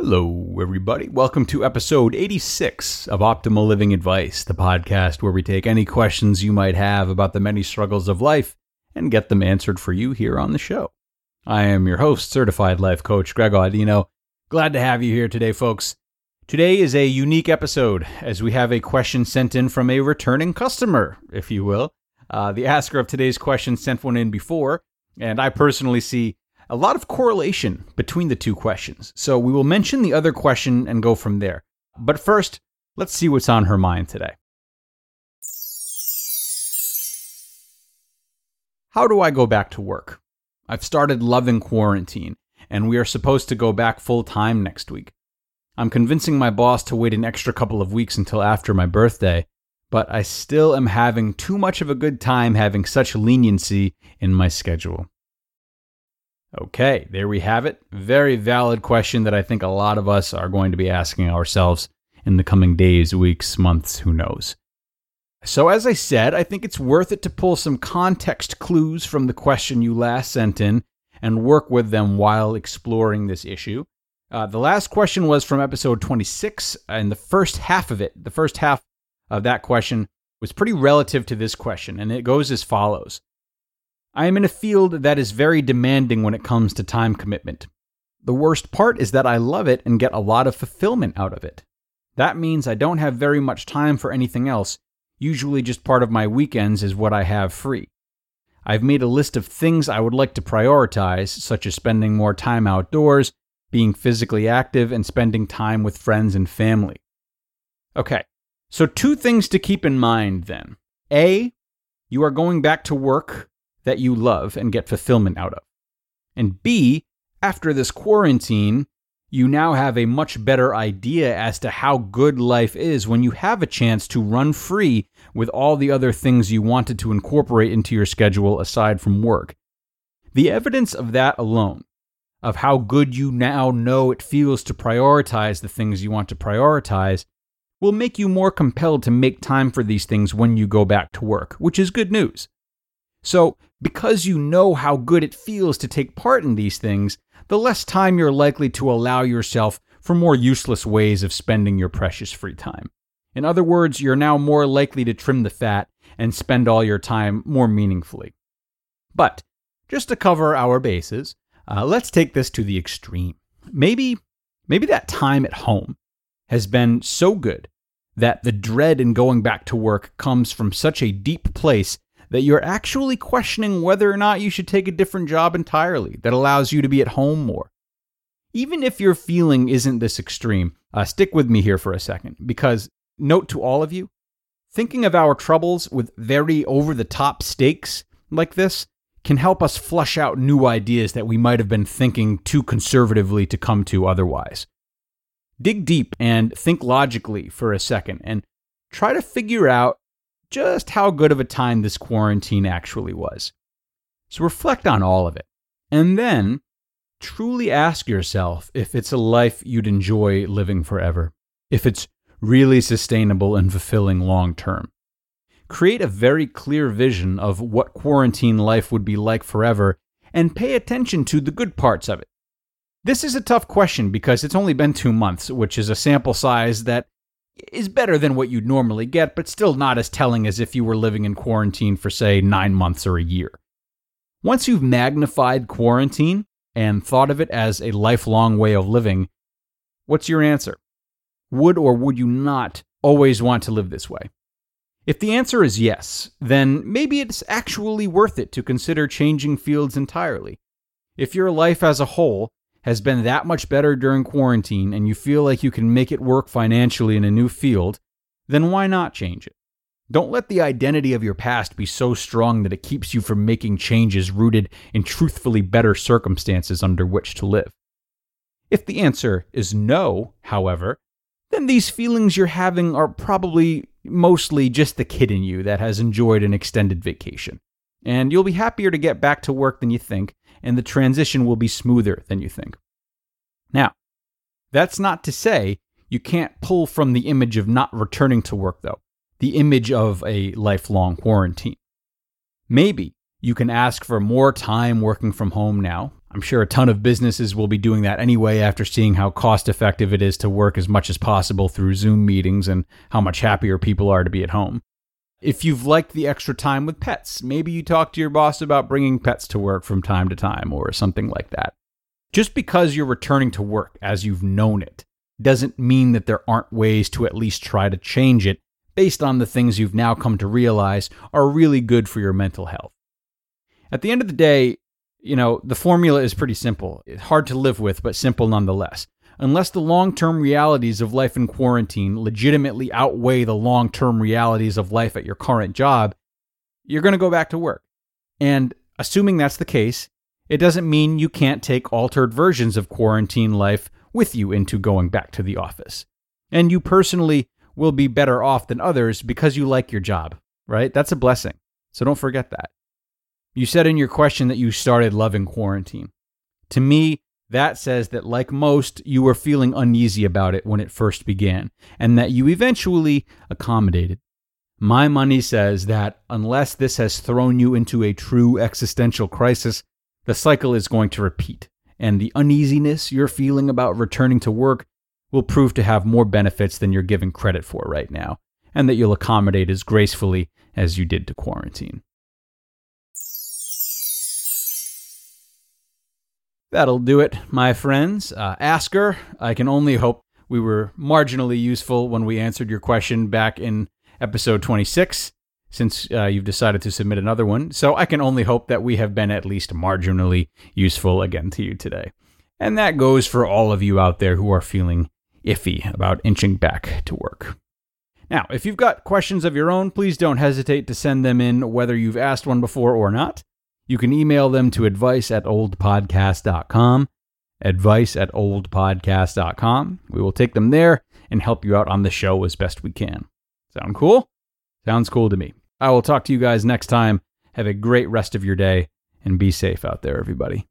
Hello, everybody. Welcome to episode 86 of Optimal Living Advice, the podcast where we take any questions you might have about the many struggles of life and get them answered for you here on the show. I am your host, certified life coach Greg Audino. Glad to have you here today, folks. Today is a unique episode as we have a question sent in from a returning customer, if you will. Uh, the asker of today's question sent one in before, and I personally see a lot of correlation between the two questions. So we will mention the other question and go from there. But first, let's see what's on her mind today. How do I go back to work? I've started loving quarantine, and we are supposed to go back full time next week. I'm convincing my boss to wait an extra couple of weeks until after my birthday, but I still am having too much of a good time having such leniency in my schedule. Okay, there we have it. Very valid question that I think a lot of us are going to be asking ourselves in the coming days, weeks, months, who knows. So, as I said, I think it's worth it to pull some context clues from the question you last sent in and work with them while exploring this issue. Uh, the last question was from episode 26, and the first half of it, the first half of that question, was pretty relative to this question, and it goes as follows I am in a field that is very demanding when it comes to time commitment. The worst part is that I love it and get a lot of fulfillment out of it. That means I don't have very much time for anything else. Usually, just part of my weekends is what I have free. I've made a list of things I would like to prioritize, such as spending more time outdoors, being physically active, and spending time with friends and family. Okay, so two things to keep in mind then. A, you are going back to work that you love and get fulfillment out of. And B, after this quarantine, you now have a much better idea as to how good life is when you have a chance to run free with all the other things you wanted to incorporate into your schedule aside from work. The evidence of that alone, of how good you now know it feels to prioritize the things you want to prioritize, will make you more compelled to make time for these things when you go back to work, which is good news. So, because you know how good it feels to take part in these things, the less time you're likely to allow yourself for more useless ways of spending your precious free time. In other words, you're now more likely to trim the fat and spend all your time more meaningfully. But, just to cover our bases, uh, let's take this to the extreme. Maybe, maybe that time at home has been so good that the dread in going back to work comes from such a deep place that you're actually questioning whether or not you should take a different job entirely that allows you to be at home more. Even if your feeling isn't this extreme, uh, stick with me here for a second, because note to all of you thinking of our troubles with very over the top stakes like this can help us flush out new ideas that we might have been thinking too conservatively to come to otherwise. Dig deep and think logically for a second and try to figure out just how good of a time this quarantine actually was. So reflect on all of it. And then truly ask yourself if it's a life you'd enjoy living forever, if it's really sustainable and fulfilling long term. Create a very clear vision of what quarantine life would be like forever and pay attention to the good parts of it. This is a tough question because it's only been two months, which is a sample size that is better than what you'd normally get, but still not as telling as if you were living in quarantine for, say, nine months or a year. Once you've magnified quarantine and thought of it as a lifelong way of living, what's your answer? Would or would you not always want to live this way? If the answer is yes, then maybe it's actually worth it to consider changing fields entirely. If your life as a whole has been that much better during quarantine and you feel like you can make it work financially in a new field, then why not change it? Don't let the identity of your past be so strong that it keeps you from making changes rooted in truthfully better circumstances under which to live. If the answer is no, however, then these feelings you're having are probably mostly just the kid in you that has enjoyed an extended vacation. And you'll be happier to get back to work than you think, and the transition will be smoother than you think. Now, that's not to say you can't pull from the image of not returning to work, though, the image of a lifelong quarantine. Maybe you can ask for more time working from home now, I'm sure a ton of businesses will be doing that anyway after seeing how cost effective it is to work as much as possible through Zoom meetings and how much happier people are to be at home. If you've liked the extra time with pets, maybe you talk to your boss about bringing pets to work from time to time or something like that. Just because you're returning to work as you've known it doesn't mean that there aren't ways to at least try to change it based on the things you've now come to realize are really good for your mental health. At the end of the day, you know, the formula is pretty simple. It's hard to live with, but simple nonetheless. Unless the long term realities of life in quarantine legitimately outweigh the long term realities of life at your current job, you're going to go back to work. And assuming that's the case, it doesn't mean you can't take altered versions of quarantine life with you into going back to the office. And you personally will be better off than others because you like your job, right? That's a blessing. So don't forget that. You said in your question that you started loving quarantine. To me, that says that, like most, you were feeling uneasy about it when it first began, and that you eventually accommodated. My money says that unless this has thrown you into a true existential crisis, the cycle is going to repeat, and the uneasiness you're feeling about returning to work will prove to have more benefits than you're giving credit for right now, and that you'll accommodate as gracefully as you did to quarantine. That'll do it, my friends. Uh, Asker, I can only hope we were marginally useful when we answered your question back in episode 26 since uh, you've decided to submit another one. So I can only hope that we have been at least marginally useful again to you today. And that goes for all of you out there who are feeling iffy about inching back to work. Now, if you've got questions of your own, please don't hesitate to send them in, whether you've asked one before or not. You can email them to advice at oldpodcast.com. Advice at oldpodcast.com. We will take them there and help you out on the show as best we can. Sound cool? Sounds cool to me. I will talk to you guys next time. Have a great rest of your day and be safe out there, everybody.